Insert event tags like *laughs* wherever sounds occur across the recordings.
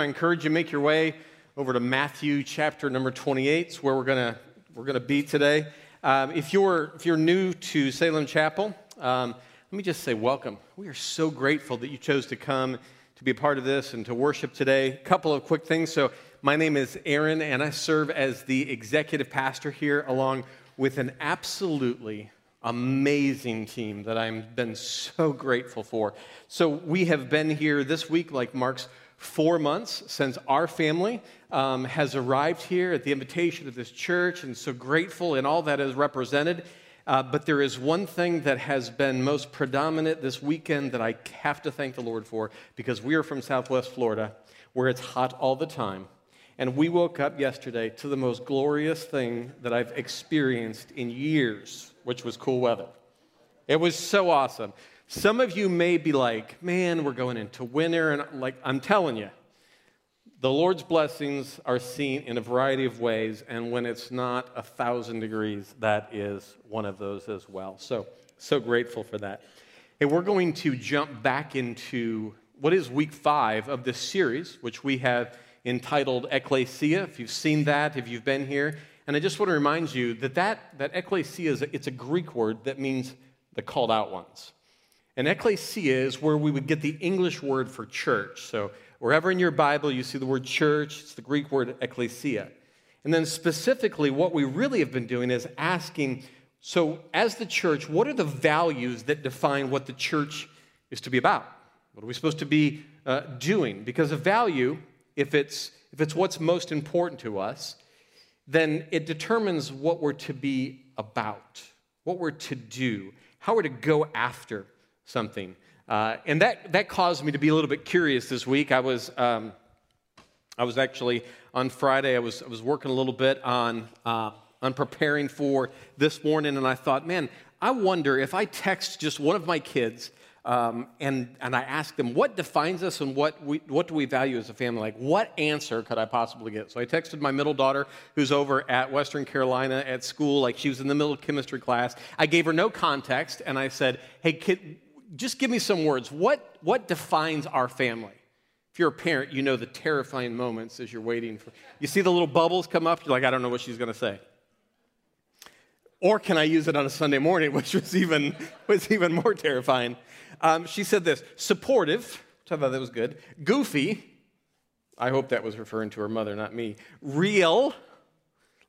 I encourage you make your way over to Matthew chapter number 28. It's where we're going to we're gonna be today. Um, if, you're, if you're new to Salem Chapel, um, let me just say welcome. We are so grateful that you chose to come to be a part of this and to worship today. A couple of quick things. So, my name is Aaron, and I serve as the executive pastor here, along with an absolutely amazing team that I've been so grateful for. So, we have been here this week, like Mark's four months since our family um, has arrived here at the invitation of this church, and so grateful in all that is represented. Uh, but there is one thing that has been most predominant this weekend that I have to thank the Lord for because we are from Southwest Florida where it's hot all the time. And we woke up yesterday to the most glorious thing that I've experienced in years, which was cool weather. It was so awesome. Some of you may be like, man, we're going into winter. And like, I'm telling you, the Lord's blessings are seen in a variety of ways. And when it's not a thousand degrees, that is one of those as well. So, so grateful for that. And we're going to jump back into what is week five of this series, which we have entitled Ecclesia. If you've seen that, if you've been here. And I just want to remind you that that, that ecclesia is it's a Greek word that means the called out ones. And ecclesia is where we would get the English word for church. So wherever in your Bible you see the word church, it's the Greek word ecclesia. And then specifically, what we really have been doing is asking so, as the church, what are the values that define what the church is to be about? What are we supposed to be uh, doing? Because a value, if it's, if it's what's most important to us, then it determines what we're to be about, what we're to do, how we're to go after something. Uh, and that, that caused me to be a little bit curious this week. I was, um, I was actually on Friday, I was, I was working a little bit on, uh, on preparing for this morning, and I thought, man, I wonder if I text just one of my kids um, and, and I ask them, what defines us and what, we, what do we value as a family? Like, what answer could I possibly get? So I texted my middle daughter, who's over at Western Carolina at school, like she was in the middle of chemistry class. I gave her no context, and I said, hey, kid, just give me some words. What, what defines our family? If you're a parent, you know the terrifying moments as you're waiting for. You see the little bubbles come up, you're like, I don't know what she's going to say. Or can I use it on a Sunday morning, *laughs* which was even, was even more terrifying? Um, she said this supportive, which I thought that was good, goofy, I hope that was referring to her mother, not me, real,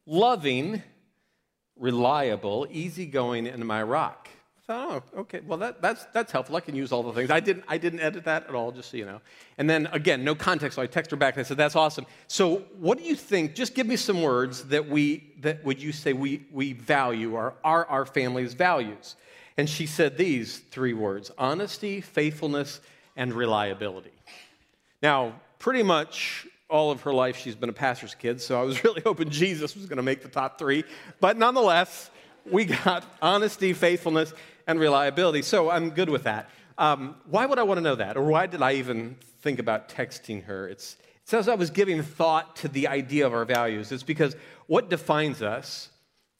loving, reliable, easygoing, and my rock oh, okay, well, that, that's, that's helpful. I can use all the things. I didn't, I didn't edit that at all, just so you know. And then, again, no context, so I text her back and I said, that's awesome. So what do you think, just give me some words that we, that would you say we, we value or are our family's values? And she said these three words, honesty, faithfulness, and reliability. Now, pretty much all of her life she's been a pastor's kid, so I was *laughs* really hoping Jesus was going to make the top three. But nonetheless, we got honesty, faithfulness, and reliability. So I'm good with that. Um, why would I want to know that? Or why did I even think about texting her? It's, it says I was giving thought to the idea of our values. It's because what defines us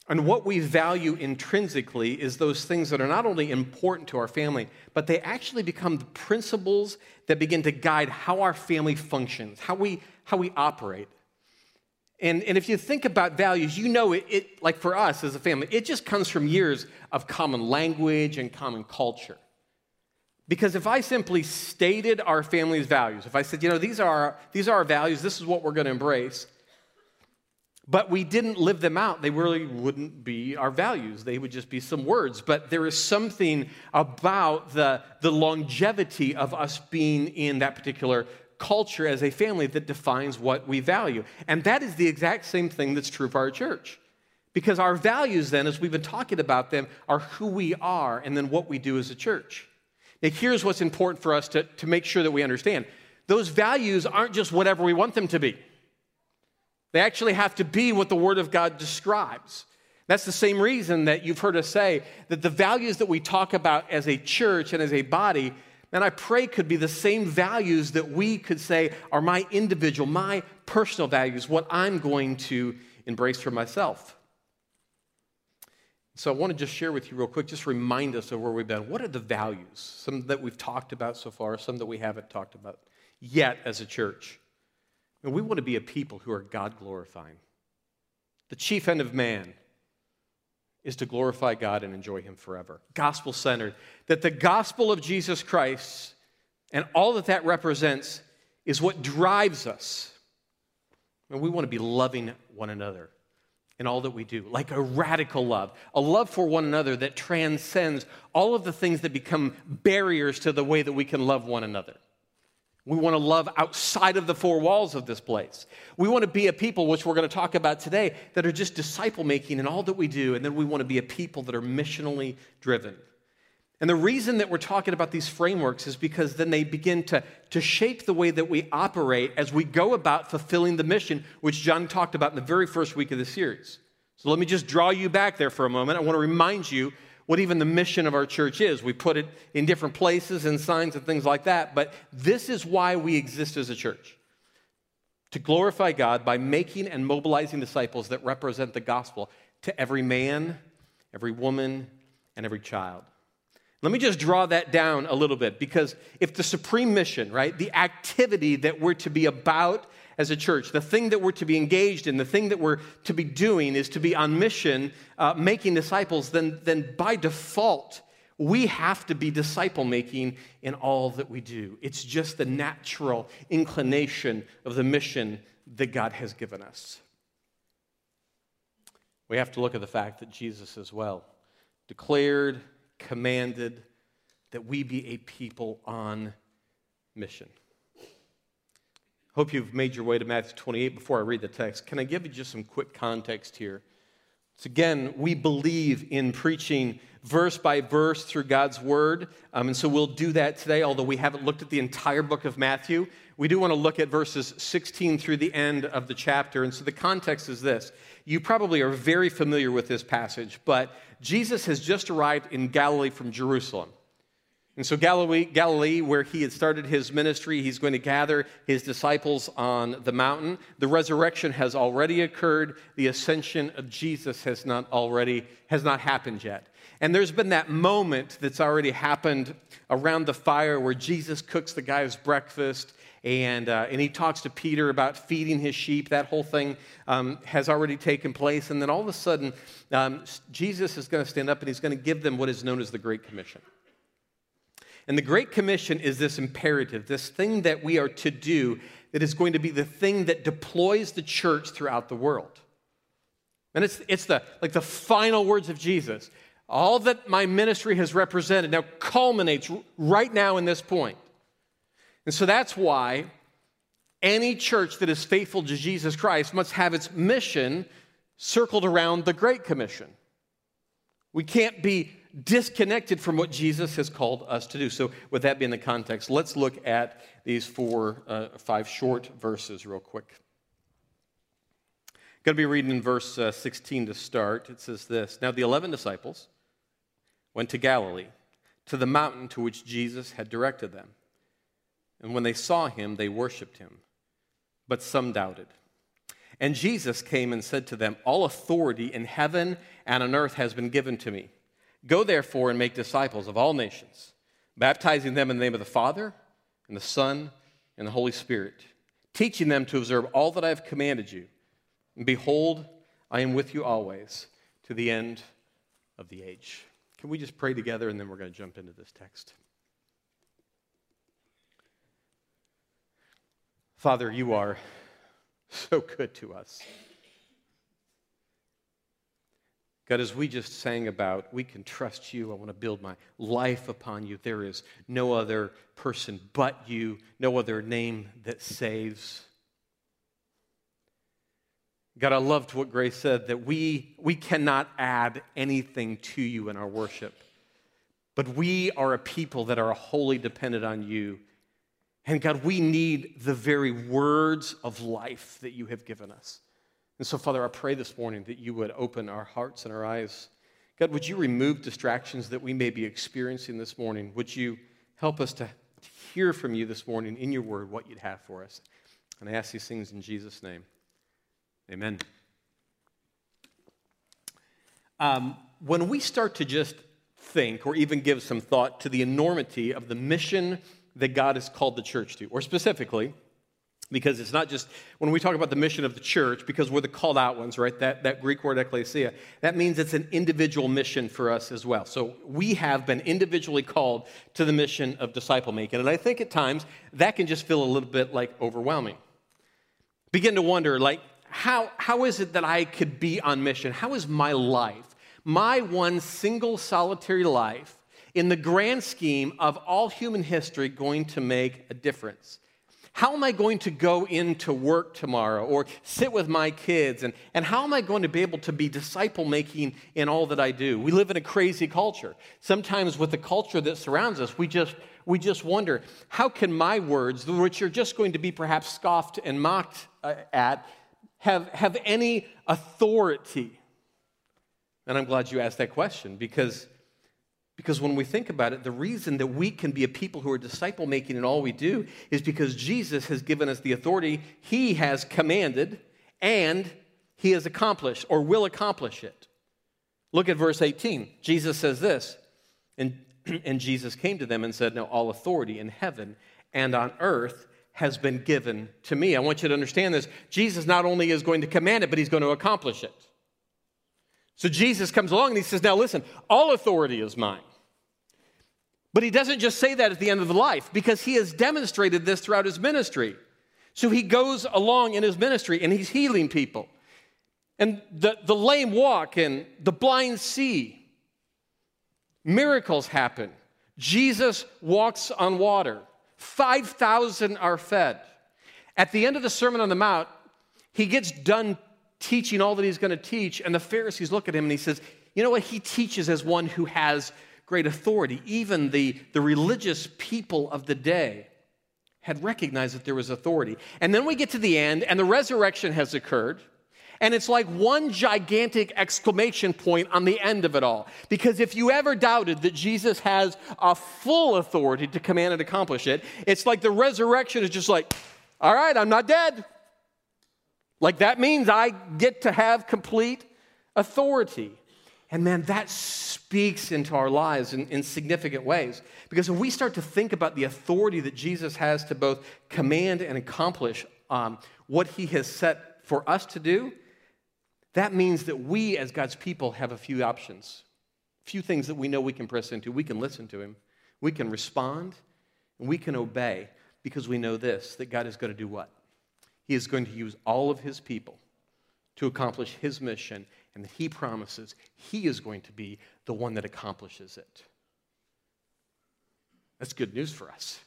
and what we value intrinsically is those things that are not only important to our family, but they actually become the principles that begin to guide how our family functions, how we, how we operate. And, and if you think about values, you know it, it, like for us as a family, it just comes from years of common language and common culture. Because if I simply stated our family's values, if I said, you know, these are these are our values, this is what we're going to embrace, but we didn't live them out, they really wouldn't be our values. They would just be some words. But there is something about the, the longevity of us being in that particular culture as a family that defines what we value. And that is the exact same thing that's true for our church. Because our values, then, as we've been talking about them, are who we are and then what we do as a church. Now, here's what's important for us to, to make sure that we understand those values aren't just whatever we want them to be, they actually have to be what the Word of God describes. That's the same reason that you've heard us say that the values that we talk about as a church and as a body and I pray could be the same values that we could say are my individual, my personal values, what I'm going to embrace for myself. So I want to just share with you real quick, just remind us of where we've been. What are the values? Some that we've talked about so far, some that we haven't talked about yet as a church. And we want to be a people who are God glorifying. The chief end of man is to glorify God and enjoy Him forever. Gospel centered. That the gospel of Jesus Christ and all that that represents is what drives us. And we want to be loving one another in all that we do, like a radical love, a love for one another that transcends all of the things that become barriers to the way that we can love one another. We want to love outside of the four walls of this place. We want to be a people, which we're going to talk about today, that are just disciple making in all that we do. And then we want to be a people that are missionally driven. And the reason that we're talking about these frameworks is because then they begin to, to shape the way that we operate as we go about fulfilling the mission, which John talked about in the very first week of the series. So let me just draw you back there for a moment. I want to remind you what even the mission of our church is. We put it in different places and signs and things like that, but this is why we exist as a church to glorify God by making and mobilizing disciples that represent the gospel to every man, every woman, and every child. Let me just draw that down a little bit because if the supreme mission, right, the activity that we're to be about as a church. The thing that we're to be engaged in, the thing that we're to be doing is to be on mission, uh, making disciples, then, then by default, we have to be disciple making in all that we do. It's just the natural inclination of the mission that God has given us. We have to look at the fact that Jesus as well declared, commanded that we be a people on mission. Hope you've made your way to Matthew 28 before I read the text. Can I give you just some quick context here? So, again, we believe in preaching verse by verse through God's word. Um, and so we'll do that today, although we haven't looked at the entire book of Matthew. We do want to look at verses 16 through the end of the chapter. And so the context is this. You probably are very familiar with this passage, but Jesus has just arrived in Galilee from Jerusalem. And so, Galilee, Galilee, where he had started his ministry, he's going to gather his disciples on the mountain. The resurrection has already occurred. The ascension of Jesus has not already has not happened yet. And there's been that moment that's already happened around the fire where Jesus cooks the guys breakfast and, uh, and he talks to Peter about feeding his sheep. That whole thing um, has already taken place. And then all of a sudden, um, Jesus is going to stand up and he's going to give them what is known as the Great Commission. And the Great Commission is this imperative, this thing that we are to do that is going to be the thing that deploys the church throughout the world. And it's, it's the, like the final words of Jesus. All that my ministry has represented now culminates right now in this point. And so that's why any church that is faithful to Jesus Christ must have its mission circled around the Great Commission. We can't be disconnected from what Jesus has called us to do. So, with that being the context, let's look at these four, uh, five short verses real quick. Going to be reading in verse uh, 16 to start. It says this Now the 11 disciples went to Galilee, to the mountain to which Jesus had directed them. And when they saw him, they worshiped him, but some doubted. And Jesus came and said to them, All authority in heaven and on earth has been given to me. Go therefore and make disciples of all nations, baptizing them in the name of the Father, and the Son, and the Holy Spirit, teaching them to observe all that I have commanded you. And behold, I am with you always to the end of the age. Can we just pray together and then we're going to jump into this text? Father, you are so good to us. God, as we just sang about, we can trust you. I want to build my life upon you. There is no other person but you, no other name that saves. God, I loved what Grace said that we, we cannot add anything to you in our worship, but we are a people that are wholly dependent on you. And God, we need the very words of life that you have given us. And so, Father, I pray this morning that you would open our hearts and our eyes. God, would you remove distractions that we may be experiencing this morning? Would you help us to hear from you this morning in your word what you'd have for us? And I ask these things in Jesus' name. Amen. Um, when we start to just think or even give some thought to the enormity of the mission that God has called the church to, or specifically, because it's not just when we talk about the mission of the church because we're the called out ones right? That, that greek word ecclesia that means it's an individual mission for us as well. So we have been individually called to the mission of disciple making. And i think at times that can just feel a little bit like overwhelming. Begin to wonder like how, how is it that i could be on mission? How is my life my one single solitary life in the grand scheme of all human history going to make a difference how am I going to go into work tomorrow or sit with my kids? And, and how am I going to be able to be disciple making in all that I do? We live in a crazy culture. Sometimes, with the culture that surrounds us, we just, we just wonder how can my words, which are just going to be perhaps scoffed and mocked uh, at, have, have any authority? And I'm glad you asked that question because because when we think about it, the reason that we can be a people who are disciple making in all we do is because Jesus has given us the authority he has commanded and he has accomplished or will accomplish it. Look at verse 18. Jesus says this, and, *clears throat* and Jesus came to them and said, Now all authority in heaven and on earth has been given to me. I want you to understand this. Jesus not only is going to command it, but he's going to accomplish it. So Jesus comes along and he says, Now listen, all authority is mine. But he doesn't just say that at the end of the life because he has demonstrated this throughout his ministry. So he goes along in his ministry and he's healing people. And the, the lame walk and the blind see. Miracles happen. Jesus walks on water. 5,000 are fed. At the end of the Sermon on the Mount, he gets done teaching all that he's going to teach, and the Pharisees look at him and he says, You know what? He teaches as one who has great authority. Even the, the religious people of the day had recognized that there was authority. And then we get to the end, and the resurrection has occurred. And it's like one gigantic exclamation point on the end of it all. Because if you ever doubted that Jesus has a full authority to command and accomplish it, it's like the resurrection is just like, all right, I'm not dead. Like that means I get to have complete authority. And man, that speaks into our lives in, in, significant ways. Because when we start to think about the authority that Jesus has to both command and accomplish um, what he has set for us to do, that means that we as God's people have a few options, a few things that we know we can press into. We can listen to him, we can respond, and we can obey because we know this that God is going to do what? He is going to use all of his people to accomplish his mission and that he promises he is going to be the one that accomplishes it. That's good news for us.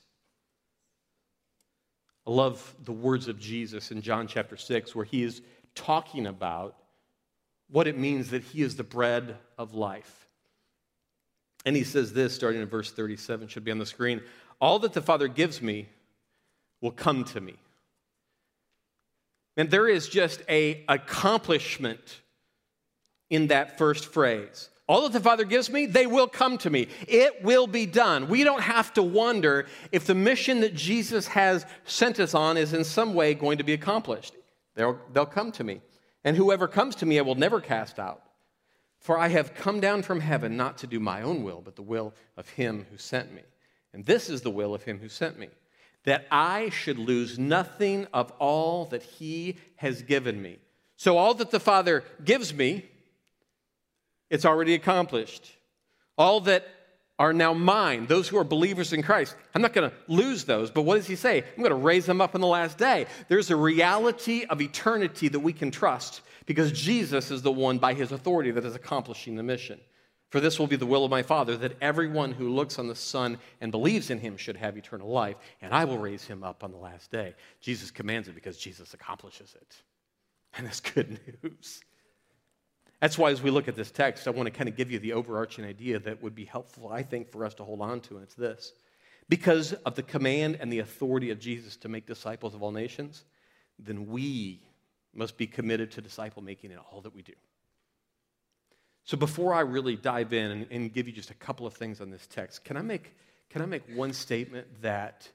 I love the words of Jesus in John chapter 6, where he is talking about what it means that he is the bread of life. And he says this, starting in verse 37, should be on the screen All that the Father gives me will come to me. And there is just a accomplishment in that first phrase. All that the Father gives me, they will come to me. It will be done. We don't have to wonder if the mission that Jesus has sent us on is in some way going to be accomplished. They'll, they'll come to me. And whoever comes to me, I will never cast out. For I have come down from heaven not to do my own will, but the will of him who sent me. And this is the will of him who sent me, that I should lose nothing of all that he has given me. So all that the Father gives me, it's already accomplished. All that are now mine, those who are believers in Christ, I'm not going to lose those. But what does he say? I'm going to raise them up in the last day. There's a reality of eternity that we can trust because Jesus is the one by his authority that is accomplishing the mission. For this will be the will of my Father, that everyone who looks on the Son and believes in him should have eternal life, and I will raise him up on the last day. Jesus commands it because Jesus accomplishes it. And that's good news. That's why, as we look at this text, I want to kind of give you the overarching idea that would be helpful, I think, for us to hold on to, and it's this. Because of the command and the authority of Jesus to make disciples of all nations, then we must be committed to disciple making in all that we do. So, before I really dive in and, give you just a couple of things on this text, can I make, can I make one statement that,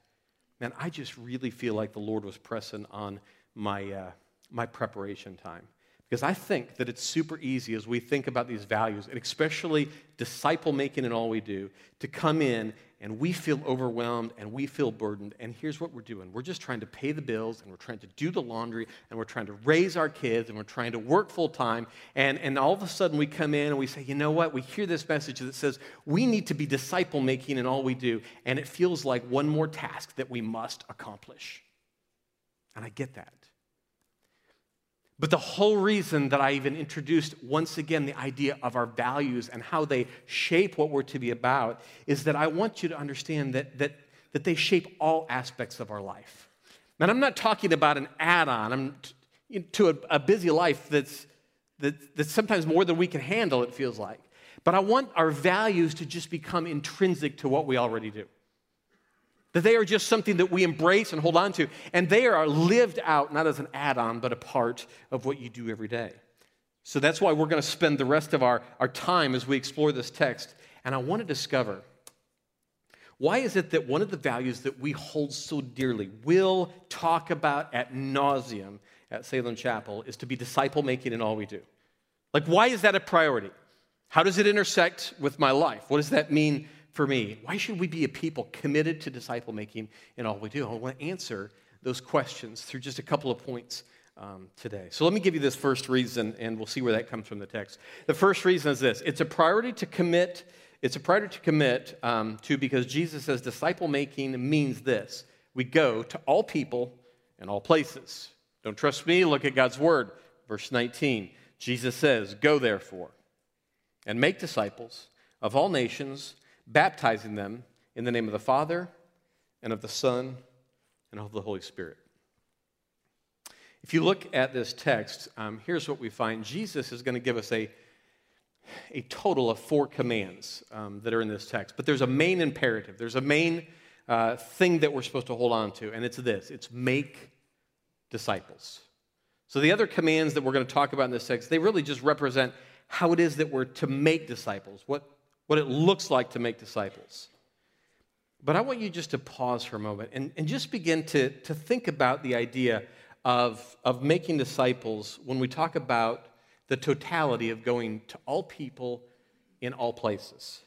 man, I just really feel like the Lord was pressing on my, uh, my preparation time? Because I think that it's super easy as we think about these values, and especially disciple making in all we do, to come in and we feel overwhelmed and we feel burdened. And here's what we're doing we're just trying to pay the bills and we're trying to do the laundry and we're trying to raise our kids and we're trying to work full time. And, and all of a sudden we come in and we say, you know what? We hear this message that says we need to be disciple making in all we do. And it feels like one more task that we must accomplish. And I get that. But the whole reason that I even introduced once again the idea of our values and how they shape what we're to be about is that I want you to understand that, that, that they shape all aspects of our life. And I'm not talking about an add on to a, a busy life that's, that, that's sometimes more than we can handle, it feels like. But I want our values to just become intrinsic to what we already do. That they are just something that we embrace and hold on to. And they are lived out, not as an add on, but a part of what you do every day. So that's why we're going to spend the rest of our, our time as we explore this text. And I want to discover why is it that one of the values that we hold so dearly, we'll talk about at nauseum at Salem Chapel, is to be disciple making in all we do? Like, why is that a priority? How does it intersect with my life? What does that mean for me? Why should we be a people committed to disciple making in all we do? I want to answer those questions through just a couple of points um, today. So let me give you this first reason, and we'll see where that comes from the text. The first reason is this it's a priority to commit. It's a priority to commit um, to because Jesus says disciple making means this we go to all people and all places. Don't trust me? Look at God's word. Verse 19 Jesus says, Go therefore and make disciples of all nations baptizing them in the name of the Father and of the Son and of the Holy Spirit. If you look at this text, um, here's what we find Jesus is going to give us a, a total of four commands um, that are in this text. But there's a main imperative, there's a main uh, thing that we're supposed to hold on to, and it's this it's make disciples. So the other commands that we're going to talk about in this text, they really just represent how it is that we're to make disciples, what what it looks like to make disciples. But I want you just to pause for a moment and, and just begin to, to think about the idea of, of making disciples when we talk about the totality of going to all people in all places.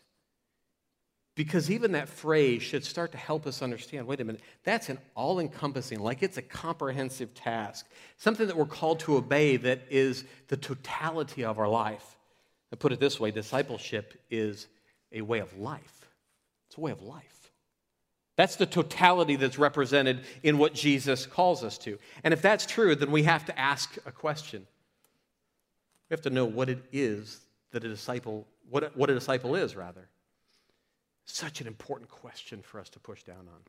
Because even that phrase should start to help us understand wait a minute, that's an all encompassing, like it's a comprehensive task, something that we're called to obey that is the totality of our life. I put it this way discipleship is a way of life. It's a way of life. That's the totality that's represented in what Jesus calls us to. And if that's true, then we have to ask a question. We have to know what it is that a disciple, what, what a disciple is, rather. Such an important question for us to push down on.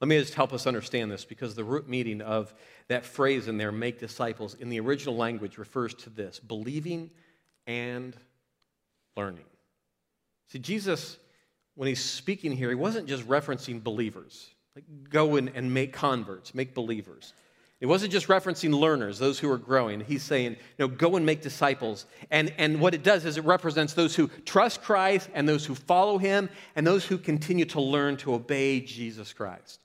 Let me just help us understand this because the root meaning of that phrase in there, make disciples, in the original language refers to this believing and learning. See, Jesus, when he's speaking here, he wasn't just referencing believers, like go in and make converts, make believers. It wasn't just referencing learners, those who are growing. He's saying, you know, go and make disciples. And, and what it does is it represents those who trust Christ and those who follow him and those who continue to learn to obey Jesus Christ.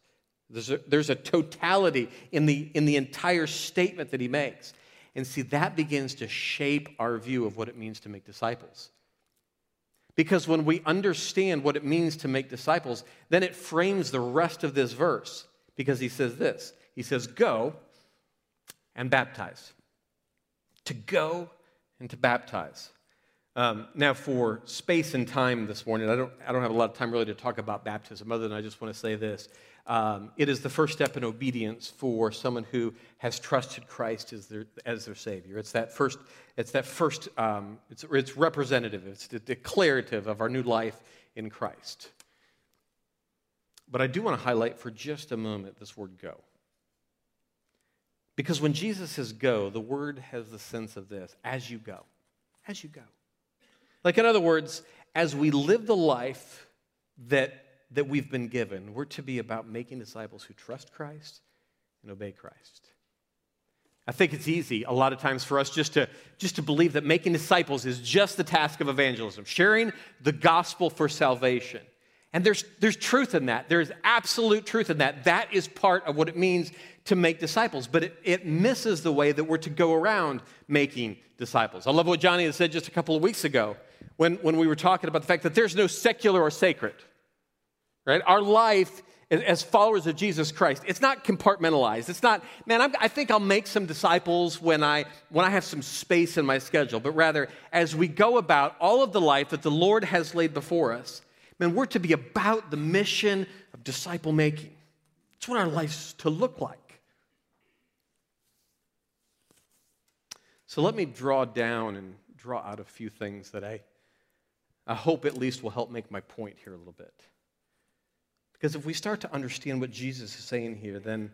There's a, there's a totality in the, in the entire statement that he makes. And see, that begins to shape our view of what it means to make disciples. Because when we understand what it means to make disciples, then it frames the rest of this verse. Because he says this He says, Go and baptize. To go and to baptize. Um, now, for space and time this morning, I don't, I don't have a lot of time really to talk about baptism, other than I just want to say this. Um, it is the first step in obedience for someone who has trusted Christ as their, as their Savior. It's that first, it's that first, um, it's, it's representative, it's declarative of our new life in Christ. But I do want to highlight for just a moment this word go. Because when Jesus says go, the word has the sense of this as you go. As you go. Like, in other words, as we live the life that that we've been given. We're to be about making disciples who trust Christ and obey Christ. I think it's easy a lot of times for us just to, just to believe that making disciples is just the task of evangelism, sharing the gospel for salvation. And there's, there's truth in that. There's absolute truth in that. That is part of what it means to make disciples, but it, it misses the way that we're to go around making disciples. I love what Johnny had said just a couple of weeks ago when, when we were talking about the fact that there's no secular or sacred, right? Our life as followers of Jesus Christ, it's not compartmentalized. It's not, man, I'm, i think I'll make some disciples when I, when I have some space in my schedule, but rather as we go about all of the life that the Lord has laid before us, man, we're to be about the mission of disciple making. It's what our life's to look like. So let me draw down and draw out a few things that I, I hope at least will help make my point here a little bit. Because if we start to understand what Jesus is saying here, then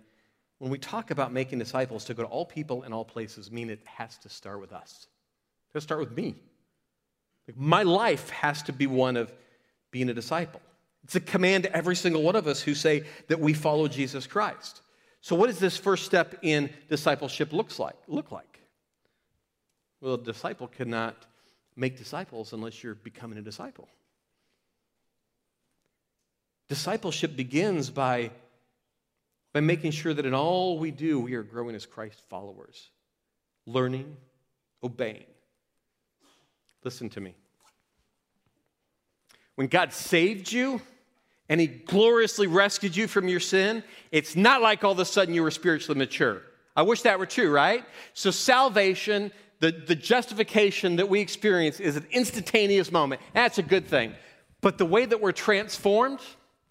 when we talk about making disciples to go to all people and all places, mean it has to start with us. It has to start with me. Like my life has to be one of being a disciple. It's a command to every single one of us who say that we follow Jesus Christ. So, what does this first step in discipleship looks like? Look like? Well, a disciple cannot make disciples unless you're becoming a disciple. Discipleship begins by, by making sure that in all we do, we are growing as Christ followers, learning, obeying. Listen to me. When God saved you and He gloriously rescued you from your sin, it's not like all of a sudden you were spiritually mature. I wish that were true, right? So, salvation the, the justification that we experience is an instantaneous moment. That's a good thing. But the way that we're transformed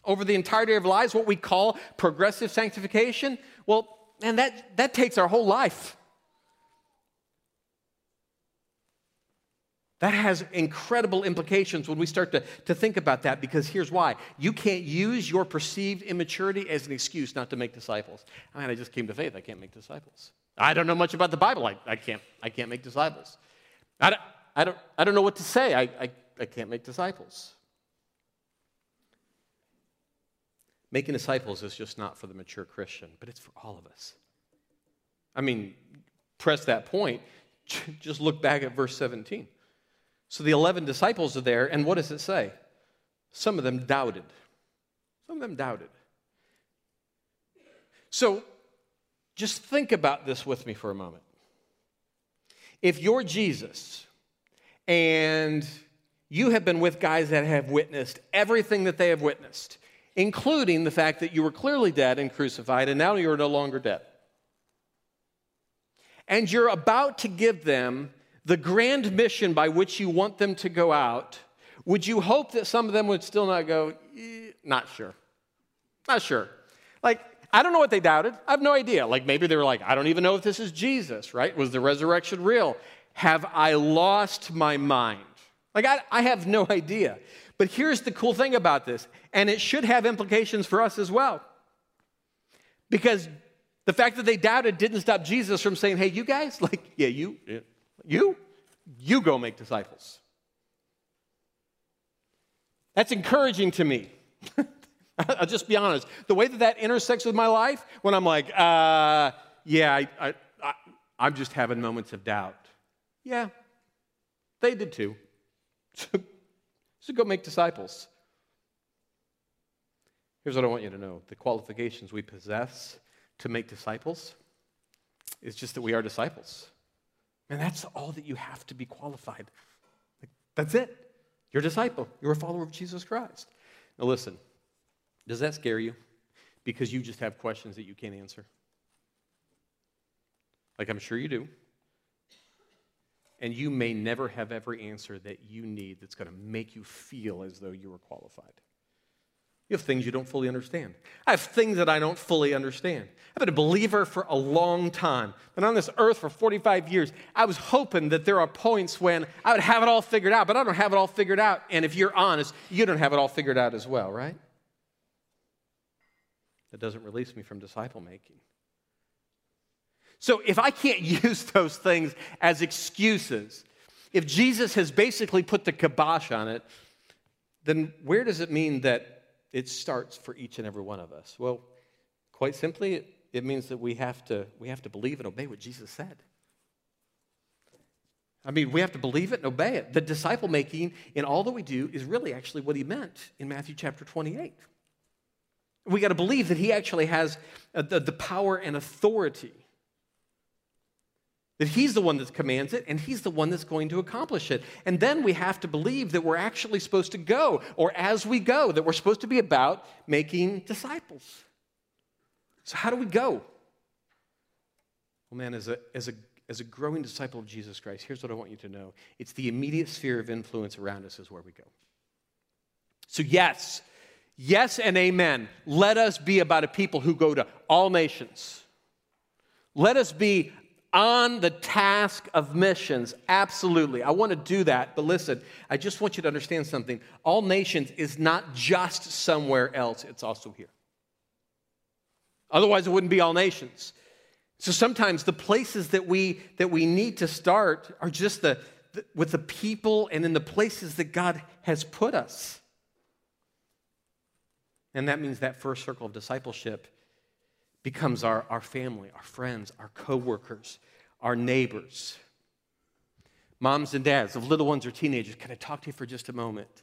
over the entirety of our lives, what we call progressive sanctification, well, and that, that takes our whole life. That has incredible implications when we start to, to think about that because here's why. You can't use your perceived immaturity as an excuse not to make disciples. I mean, I just came to faith, I can't make disciples. I don't know much about the Bible. I, I, can't, I can't make disciples. I don't, I, don't, I don't know what to say. I, I, I can't make disciples. Making disciples is just not for the mature Christian, but it's for all of us. I mean, press that point, *laughs* just look back at verse 17. So the 11 disciples are there, and what does it say? Some of them doubted. Some of them doubted. So just think about this with me for a moment. If you're Jesus and you have been with guys that have witnessed everything that they have witnessed, including the fact that you were clearly dead and crucified, and now you're no longer dead. And you're about to give them the grand mission by which you want them to go out. Would you hope that some of them would still not go, eh, not sure? Not sure. Like, I don't know what they doubted. I have no idea. Like maybe they were like, I don't even know if this is Jesus, right? Was the resurrection real? Have I lost my mind? Like I, I have no *laughs* idea. But here's the cool thing about this, and it should have implications for us as well. Because the fact that they doubted didn't stop Jesus from saying, hey, you guys, *laughs* like, yeah, you, you, you go make disciples. That's encouraging to me. *laughs* *laughs* I'll just be honest. The way that that intersects with my life, when I'm like, uh, yeah, I, I, I, I'm just having moments of doubt. Yeah, they did too. So, *laughs* so go make disciples. Here's what I want you to know the qualifications we possess to make disciples is just that we are disciples. And that's all that you have to be qualified. That's it. You're a disciple, you're a follower of Jesus Christ. Now, listen. Does that scare you? Because you just have questions that you can't answer? Like I'm sure you do. And you may never have every answer that you need that's going to make you feel as though you are qualified. You have things you don't fully understand. I have things that I don't fully understand. I've been a believer for a long time. Been on this earth for 45 years. I was hoping that there are points when I would have it all figured out, but I don't have it all figured out. And if you're honest, you don't have it all figured out as well, right? That doesn't release me from disciple making. So if I can't *laughs* use those things as excuses, if Jesus has basically put the kibosh on it, then where does it mean that it starts for each and every one of us? Well, quite simply, it, means that we have, to, we have to believe and obey what Jesus said. I mean, we have to believe it and obey it. The disciple making in all that we do is really actually what he meant in Matthew chapter 28. We got to believe that he actually has uh, the, the power and authority. That he's the one that commands it and he's the one that's going to accomplish it. And then we have to believe that we're actually supposed to go, or as we go, that we're supposed to be about making disciples. So, how do we go? Well, man, as a, as a as a growing disciple of Jesus Christ, here's what I want you to know it's the immediate sphere of influence around us is where we go. So, yes, yes, and amen. Let us be about a people who go to all nations. Let us be on the task of missions. Absolutely. I want to do that. But listen, I just want you to understand something. All nations is not just somewhere else, it's also here. Otherwise, it wouldn't be all nations. So sometimes the places that we that we need to start are just the, the, with the people and in the places that God has put us. And that means that first circle of discipleship becomes our, our family, our friends, our coworkers, our neighbors. Moms and dads of little ones or teenagers, can I talk to you for just a moment?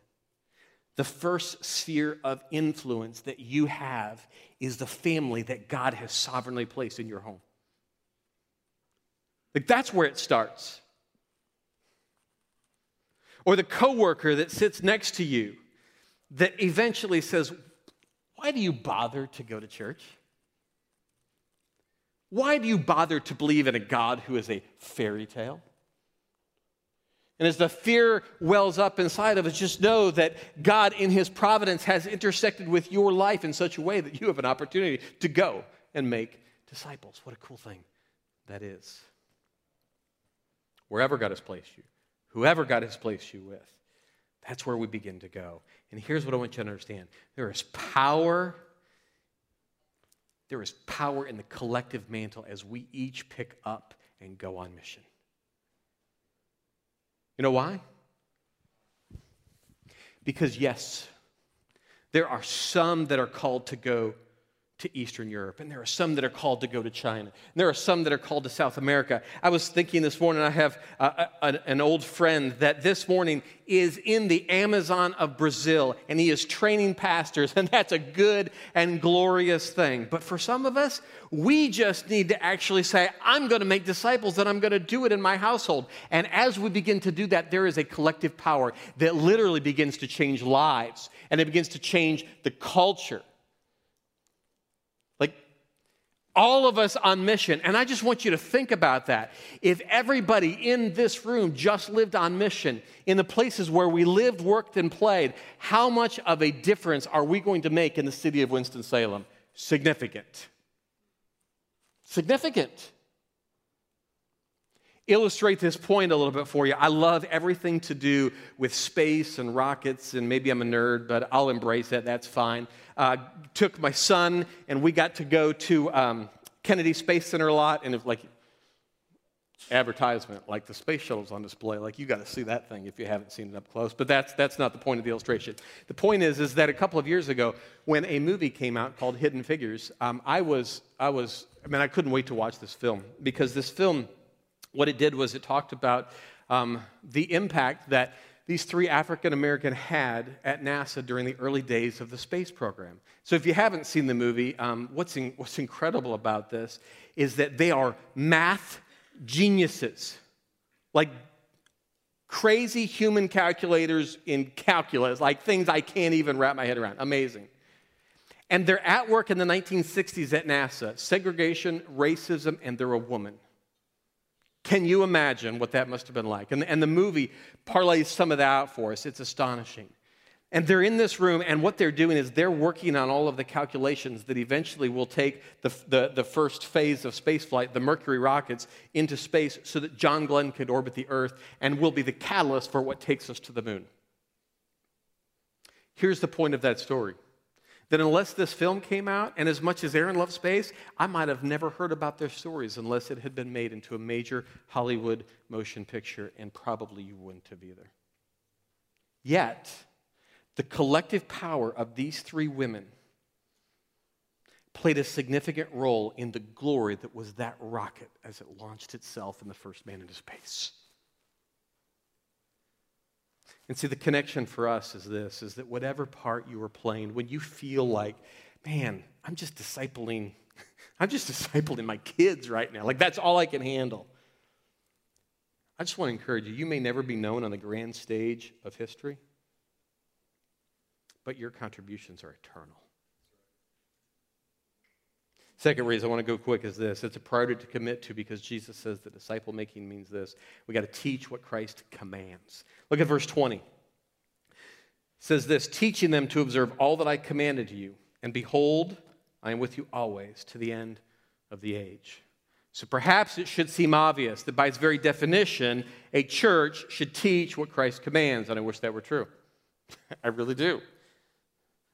The first sphere of influence that you have is the family that God has sovereignly placed in your home. Like that's where it starts. Or the coworker that sits next to you that eventually says, "Why do you bother to go to church? Why do you bother to believe in a God who is a fairy tale?" And as the fear wells up inside of us, just know that God, in His providence, has intersected with your life in such a way that you have an opportunity to go and make disciples. What a cool thing that is wherever God has placed you, whoever God has placed you with. That's where we begin to go. And here's what I want you to understand there is power. There is power in the collective mantle as we each pick up and go on mission. You know why? Because, yes, there are some that are called to go to Eastern Europe, and there are some that are called to go to China, and there are some that are called to South America. I was thinking this morning, I have uh, uh, a, a, an old friend that this morning is in the Amazon of Brazil, and he is training pastors, and that's a good and glorious thing. But for some of us, we just need to actually say, I'm going to make disciples, and I'm going to do it in my household. And as we begin to do that, there is a collective power that literally begins to change lives, and it begins to change the culture all of us on mission. And I just want you to think about that. If everybody in this room just lived on mission, in the places where we lived, worked, and played, how much of a difference are we going to make in the city of Winston-Salem? Significant. Significant. Illustrate this point a little bit for you. I love everything to do with space and rockets, and maybe I'm a nerd, but I'll embrace it. That's fine uh, took my son, and we got to go to um, Kennedy Space Center a lot, and it's like advertisement, like the space shuttle's on display. Like you got to see that thing if you haven't seen it up close. But that's that's not the point of the illustration. The point is is that a couple of years ago, when a movie came out called Hidden Figures, um, I was I was I mean I couldn't wait to watch this film because this film, what it did was it talked about um, the impact that these three African American had at NASA during the early days of the space program. So, if you haven't seen the movie, um, what's, in, what's incredible about this is that they are math geniuses, like crazy human calculators in calculus, like things I can't even wrap my head around. Amazing. And they're at work in the 1960s at NASA segregation, racism, and they're a woman. Can you imagine what that must have been like? And, and the movie parlays some of that out for us. It's astonishing. And they're in this room, and what they're doing is they're working on all of the calculations that eventually will take the, the, the first phase of spaceflight, the Mercury rockets, into space so that John Glenn could orbit the Earth and will be the catalyst for what takes us to the moon. Here's the point of that story that unless this film came out, and as much as Aaron loved space, I might have never heard about their stories unless it had been made into a major Hollywood motion picture, and probably you wouldn't have either. Yet, the collective power of these three women played a significant role in the glory that was that rocket as it launched itself and the first man into space. And see, the connection for us is this is that whatever part you are playing, when you feel like, man, I'm just discipling, *laughs* I'm just discipling my kids right now, like that's all I can handle. I just want to encourage you, you may never be known on the grand stage of history, but your contributions are eternal. Second reason I want to go quick is this it's a priority to commit to because Jesus says that disciple making means this. We got to teach what Christ commands. Look at verse 20. It says this teaching them to observe all that I commanded you, and behold, I am with you always to the end of the age. So perhaps it should seem obvious that by its very definition, a church should teach what Christ commands, and I wish that were true. *laughs* I really do.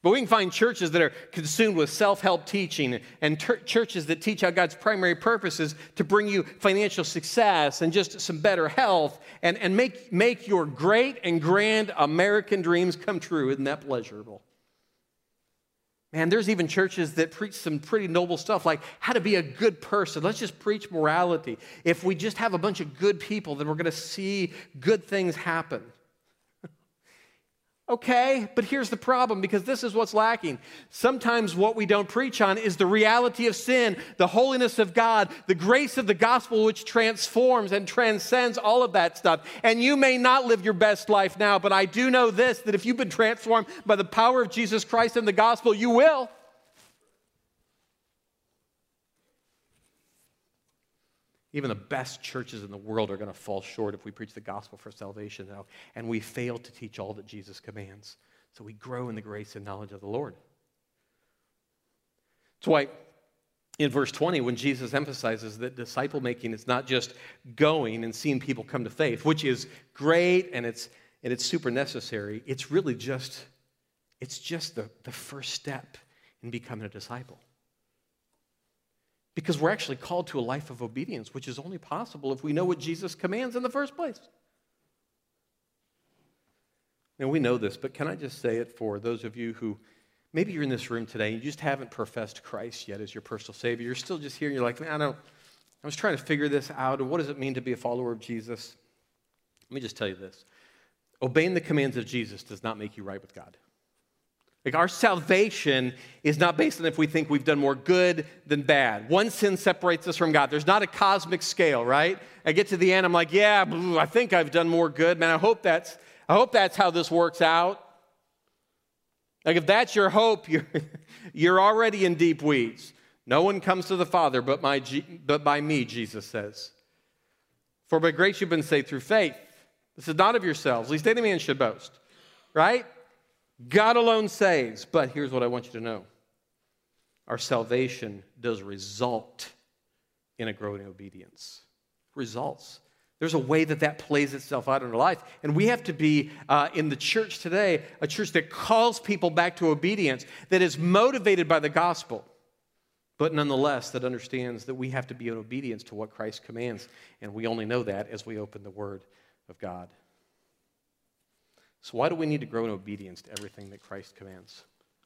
But we can find churches that are consumed with self help teaching and ter- churches that teach how God's primary purpose is to bring you financial success and just some better health and, and make, make your great and grand American dreams come true. Isn't that pleasurable? Man, there's even churches that preach some pretty noble stuff like how to be a good person. Let's just preach morality. If we just have a bunch of good people, then we're going to see good things happen. Okay, but here's the problem because this is what's lacking. Sometimes what we don't preach on is the reality of sin, the holiness of God, the grace of the gospel which transforms and transcends all of that stuff. And you may not live your best life now, but I do know this that if you've been transformed by the power of Jesus Christ and the gospel, you will. Even the best churches in the world are going to fall short if we preach the gospel for salvation and we fail to teach all that Jesus commands. So we grow in the grace and knowledge of the Lord. That's why in verse 20, when Jesus emphasizes that disciple making is not just going and seeing people come to faith, which is great and it's, and it's super necessary, it's really just, it's just the, the first step in becoming a disciple. Because we're actually called to a life of obedience, which is only possible if we know what Jesus commands in the first place. And we know this, but can I just say it for those of you who maybe you're in this room today and you just haven't professed Christ yet as your personal Savior? You're still just here and you're like, man, I don't, I was trying to figure this out. What does it mean to be a follower of Jesus? Let me just tell you this obeying the commands of Jesus does not make you right with God. Like our salvation is not based on if we think we've done more good than bad. One sin separates us from God. There's not a cosmic scale, right? I get to the end, I'm like, yeah, I think I've done more good. Man, I hope that's, I hope that's how this works out. Like if that's your hope, *laughs* you're, you're already in deep weeds. No one comes to the Father but, my, but by me, Jesus says. For by grace you've been saved through faith. This is not of yourselves, least any man should boast, right? God alone saves. But here's what I want you to know our salvation does result in a growing obedience. Results. There's a way that that plays itself out in our life. And we have to be uh, in the church today, a church that calls people back to obedience, that is motivated by the gospel, but nonetheless that understands that we have to be in obedience to what Christ commands. And we only know that as we open the Word of God. So, why do we need to grow in obedience to everything that Christ commands?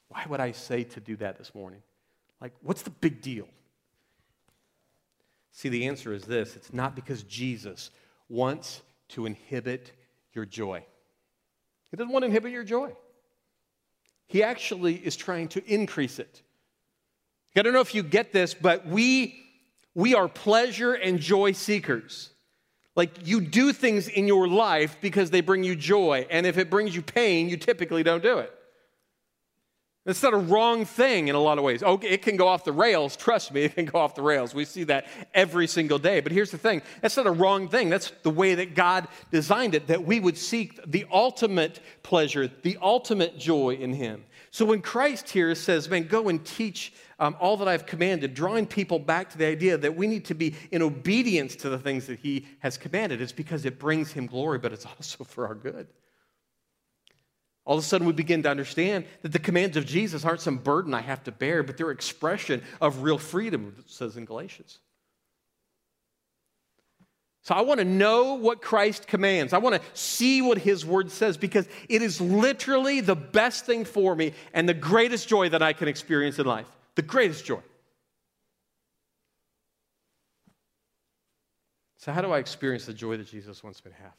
Why would I say to do that this morning? Like, what's the big deal? See, the answer is this it's not because Jesus wants to inhibit your joy. He doesn't want to inhibit your joy. He actually is trying to increase it. I don't know if you get this, but we, we are pleasure and joy seekers. Like you do things in your life because they bring you joy. And if it brings you pain, you typically don't do it. It's not a wrong thing in a lot of ways. Okay, it can go off the rails. Trust me, *laughs* it can go off the rails. We see that every single day. But here's the thing that's not a wrong thing. That's the way that God designed it, that we would seek the ultimate pleasure, the ultimate joy in Him. So when Christ here says, man, go and teach um, all that I've commanded, drawing people back to the idea that we need to be in obedience to the things that he has commanded. It's because it brings him glory, but it's *laughs* also for our good. All of a sudden, we begin to understand that the commands of Jesus aren't some burden I have to bear, but they're expression of real freedom, it says in Galatians. So I want to know what Christ commands. I want to see what his word says because it is literally the best thing for me and the greatest joy that I can experience in life. The greatest joy. So, how do I experience the joy that Jesus wants me to have?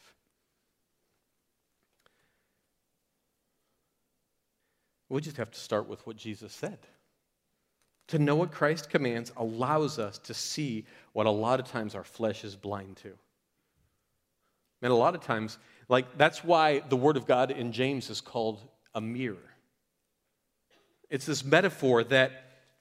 We just have to start with what Jesus said. To know what Christ commands allows us to see what a lot of times our flesh is blind to. And a lot of times, like, that's why the Word of God in James is called a mirror. It's this metaphor that,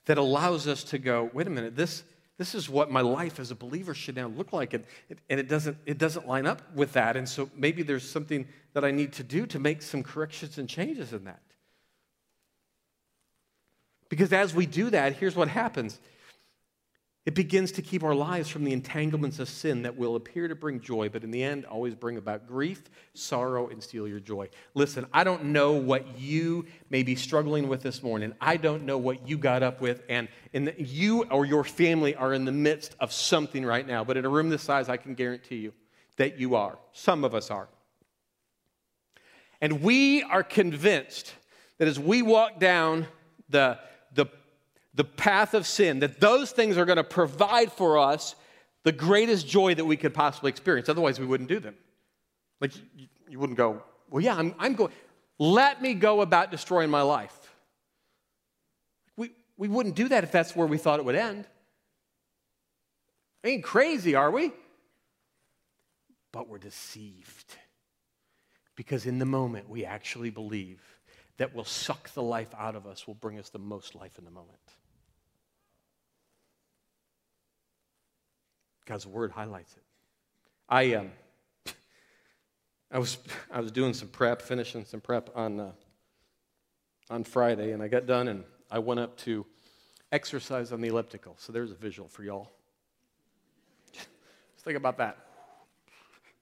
that allows us to go, wait a minute, this, this is what my life as a believer should now look like. And, and it, doesn't, it doesn't line up with that. And so maybe there's something that I need to do to make some corrections and changes in that. Because as we do that, here's what happens it begins to keep our lives from the entanglements of sin that will appear to bring joy, but in the end, always bring about grief, sorrow, and steal your joy. Listen, I don't know what you may be struggling with this morning. I don't know what you got up with, and you or your family are in the midst of something right now. But in a room this size, I can guarantee you that you are. Some of us are. And we are convinced that as we walk down the the, the path of sin, that those things are going to provide for us the greatest joy that we could possibly experience. Otherwise, we wouldn't do them. Like, you, you wouldn't go, well, yeah, I'm, I'm going, let me go about destroying my life. We, we wouldn't do that if that's where we thought it would end. Ain't crazy, are we? But we're deceived. Because in the moment, we actually believe that will suck the life out of us will bring us the most life in the moment. God's word highlights it. I, um, I, was, I was doing some prep, finishing some prep on, uh, on Friday, and I got done and I went up to exercise on the elliptical. So there's a visual for y'all. Just think about that.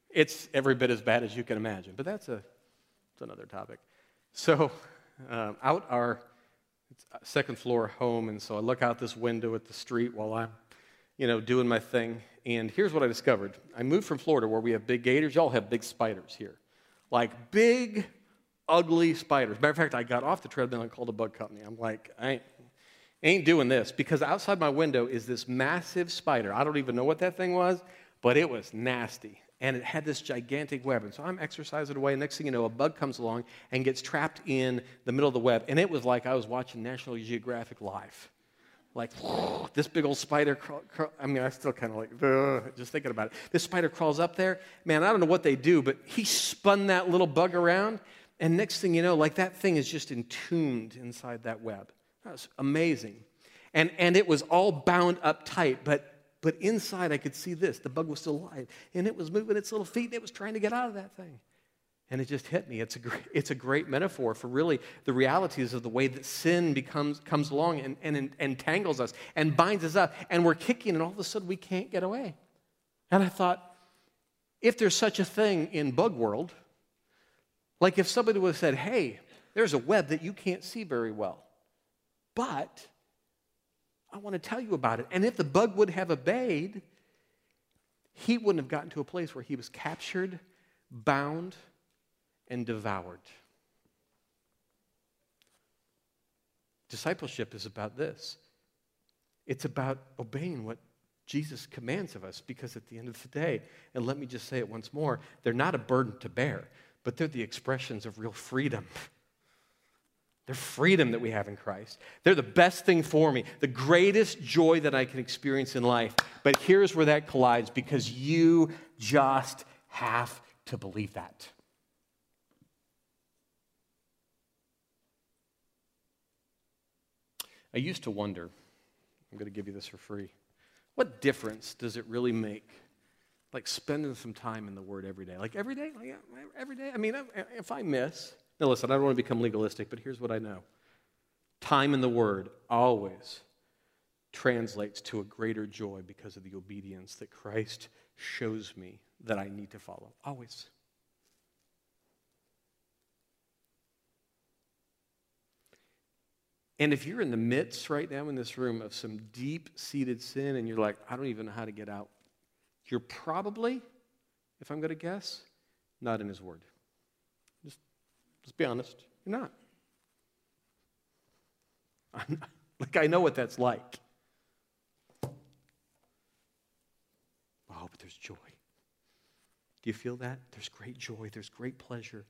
It's every bit as bad as you can imagine, but that's, a, that's another topic. So, uh, out our second floor home, and so I look out this window at the street while I'm, you know, doing my thing. And here's what I discovered: I moved from Florida, where we have big gators. Y'all have big spiders here, like big, ugly spiders. Matter of fact, I got off the treadmill and called a bug company. I'm like, I ain't, ain't doing this because outside my window is this massive spider. I don't even know what that thing was, but it was nasty and it had this gigantic web. And so I'm exercising away. Next thing you know, a bug comes along and gets trapped in the middle of the web. And it was like I was watching National Geographic Live. Like, this big old spider, crawl, crawl, I mean, I still kind of like, just thinking about it. This spider crawls up there. Man, I don't know what they do, but he spun that little bug around. And next thing you know, like that thing is just entombed inside that web. That was amazing. And, and it was all bound up tight, but but inside, I could see this. The bug was still alive, and it was moving its little feet, and it was trying to get out of that thing. And it just hit me. It's a great, it's a great metaphor for really the realities of the way that sin becomes, comes along and, and entangles us and binds us up. And we're kicking, and all of a sudden we can't get away. And I thought, if there's such a thing in bug world, like if somebody would have said, hey, there's a web that you can't see very well, but I want to tell you about it. And if the bug would have obeyed, he wouldn't have gotten to a place where he was captured, bound, and devoured. Discipleship is about this it's about obeying what Jesus commands of us because at the end of the day, and let me just say it once more, they're not a burden to bear, but they're the expressions of real freedom. *laughs* They're freedom that we have in Christ. They're the best thing for me, the greatest joy that I can experience in life. But here's where that collides because you just have to believe that. I used to wonder, I'm going to give you this for free. What difference does it really make? Like spending some time in the Word every day. Like every day? Like every day? I mean, if I miss, now, listen, I don't want to become legalistic, but here's what I know time in the Word always translates to a greater joy because of the obedience that Christ shows me that I need to follow. Always. And if you're in the midst right now in this room of some deep seated sin and you're like, I don't even know how to get out, you're probably, if I'm going to guess, not in His Word. Let's be honest. You're not. *laughs* I'm not. Like, I know what that's like. Oh, but there's joy. Do you feel that? There's great joy, there's great pleasure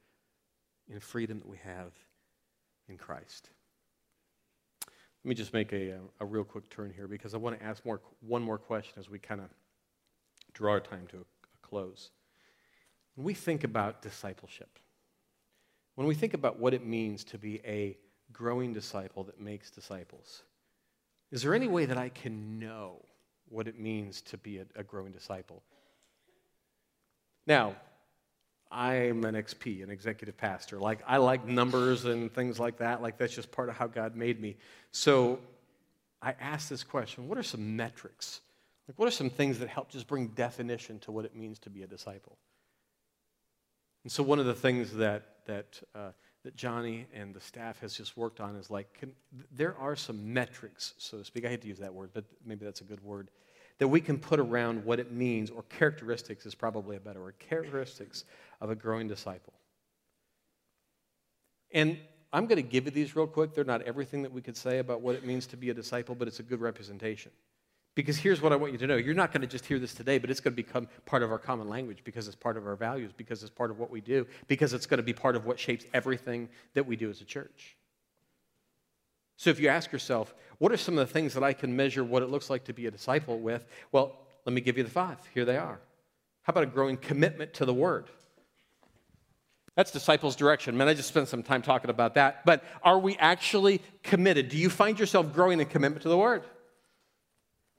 in freedom that we have in Christ. Let me just make a, uh, a real quick turn here because I want to ask more, one more question as we kind of draw our time to a, a close. When we think about discipleship, when we think about what it means to be a growing disciple that makes disciples, is there any way that I can know what it means to be a, a growing disciple? Now, I'm an XP, an executive pastor. Like, I like numbers and things like that. Like, that's just part of how God made me. So, I asked this question What are some metrics? Like, what are some things that help just bring definition to what it means to be a disciple? And so, one of the things that, that, uh, that Johnny and the staff has just worked on is like, can, there are some metrics, so to speak. I hate to use that word, but maybe that's a good word that we can put around what it means, or characteristics is probably a better word characteristics of a growing disciple. And I'm going to give you these real quick. They're not everything that we could say about what it means to be a disciple, but it's a good representation. Because here's what I want you to know you're not going to just hear this today, but it's going to become part of our common language because it's part of our values, because it's part of what we do, because it's going to be part of what shapes everything that we do as a church. So if you ask yourself, what are some of the things that I can measure what it looks like to be a disciple with? Well, let me give you the five. Here they are. How about a growing commitment to the word? That's disciples' direction. Man, I just spent some time talking about that. But are we actually committed? Do you find yourself growing in commitment to the word?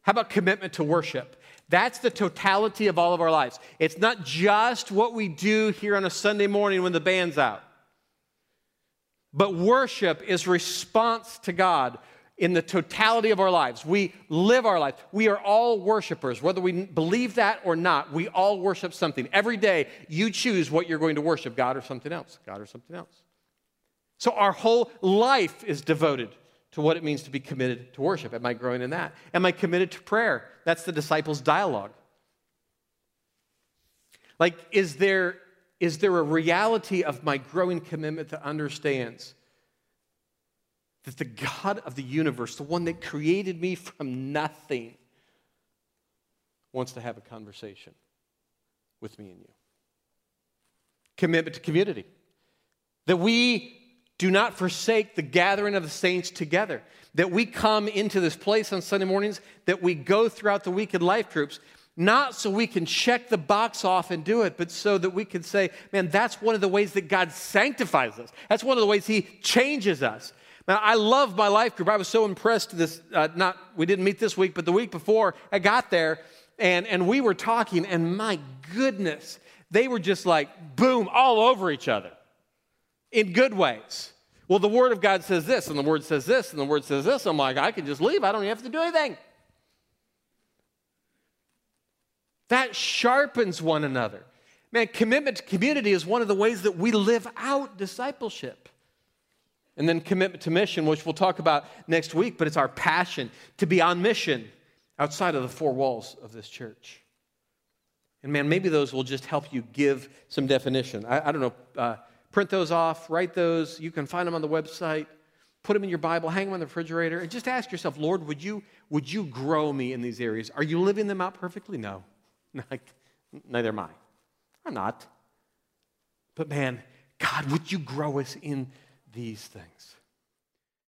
How about commitment to worship? That's the totality of all of our lives. It's not just what we do here on a Sunday morning when the band's out. But worship is response to God in the totality of our lives. We live our life. We are all worshipers. Whether we believe that or not, we all worship something. Every day, you choose what you're going to worship God or something else. God or something else. So our whole life is devoted to what it means to be committed to worship. Am I growing in that? Am I committed to prayer? That's the disciples' dialogue. Like, is there is there a reality of my growing commitment that understands that the God of the universe, the one that created me from nothing, wants to have a conversation with me and you? Commitment to community. That we do not forsake the gathering of the saints together. That we come into this place on Sunday mornings, that we go throughout the week in life groups, not so we can check the box off and do it, but so that we can say, man, that's one of the ways that God sanctifies us. That's one of the ways He changes us. Now, I love my life group. I was so impressed this, uh, not, we didn't meet this week, but the week before I got there and, and we were talking, and my goodness, they were just like, boom, all over each other in good ways. Well, the Word of God says this, and the Word says this, and the Word says this. I'm like, I can just leave. I don't even have to do anything. That sharpens one another. Man, commitment to community is one of the ways that we live out discipleship. And then commitment to mission, which we'll talk about next week, but it's our passion to be on mission outside of the four walls of this church. And man, maybe those will just help you give some definition. I, I don't know, uh, print those off, write those. You can find them on the website, put them in your Bible, hang them on the refrigerator, and just ask yourself, Lord, would you, would you grow me in these areas? Are you living them out perfectly? No. *laughs* Neither am I. I'm not. But man, God, would you grow us in these things?